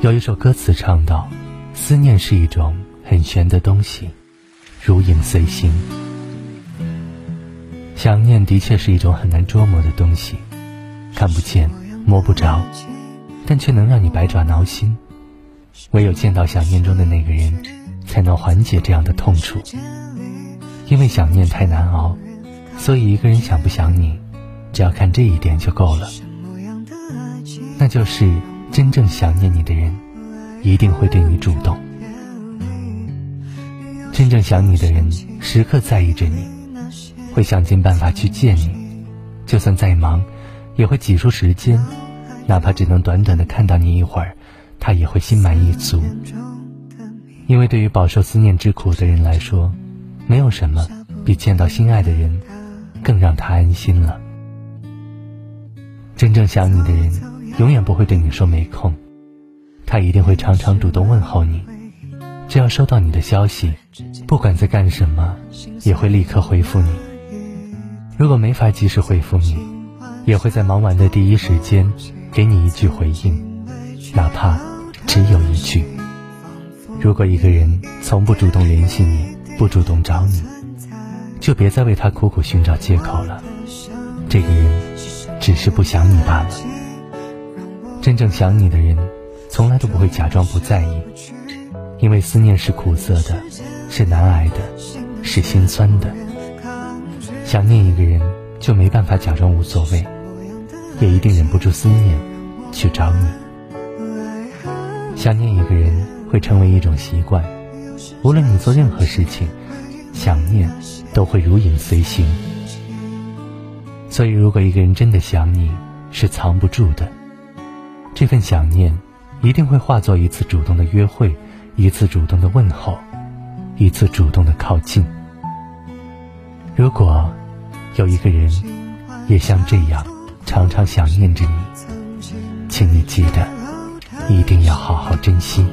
有一首歌词唱道：“思念是一种很玄的东西，如影随形。”想念的确是一种很难捉摸的东西，看不见、摸不着，但却能让你百爪挠心。唯有见到想念中的那个人，才能缓解这样的痛楚。因为想念太难熬，所以一个人想不想你，只要看这一点就够了。那就是真正想念你的人，一定会对你主动。真正想你的人，时刻在意着你。会想尽办法去见你，就算再忙，也会挤出时间，哪怕只能短短的看到你一会儿，他也会心满意足。因为对于饱受思念之苦的人来说，没有什么比见到心爱的人更让他安心了。真正想你的人，永远不会对你说没空，他一定会常常主动问候你。只要收到你的消息，不管在干什么，也会立刻回复你。如果没法及时回复你，也会在忙完的第一时间给你一句回应，哪怕只有一句。如果一个人从不主动联系你，不主动找你，就别再为他苦苦寻找借口了。这个人只是不想你罢了。真正想你的人，从来都不会假装不在意，因为思念是苦涩的，是难挨的，是心酸的。想念一个人，就没办法假装无所谓，也一定忍不住思念，去找你。想念一个人会成为一种习惯，无论你做任何事情，想念都会如影随形。所以，如果一个人真的想你，是藏不住的。这份想念，一定会化作一次主动的约会，一次主动的问候，一次主动的靠近。如果有一个人也像这样常常想念着你，请你记得一定要好好珍惜。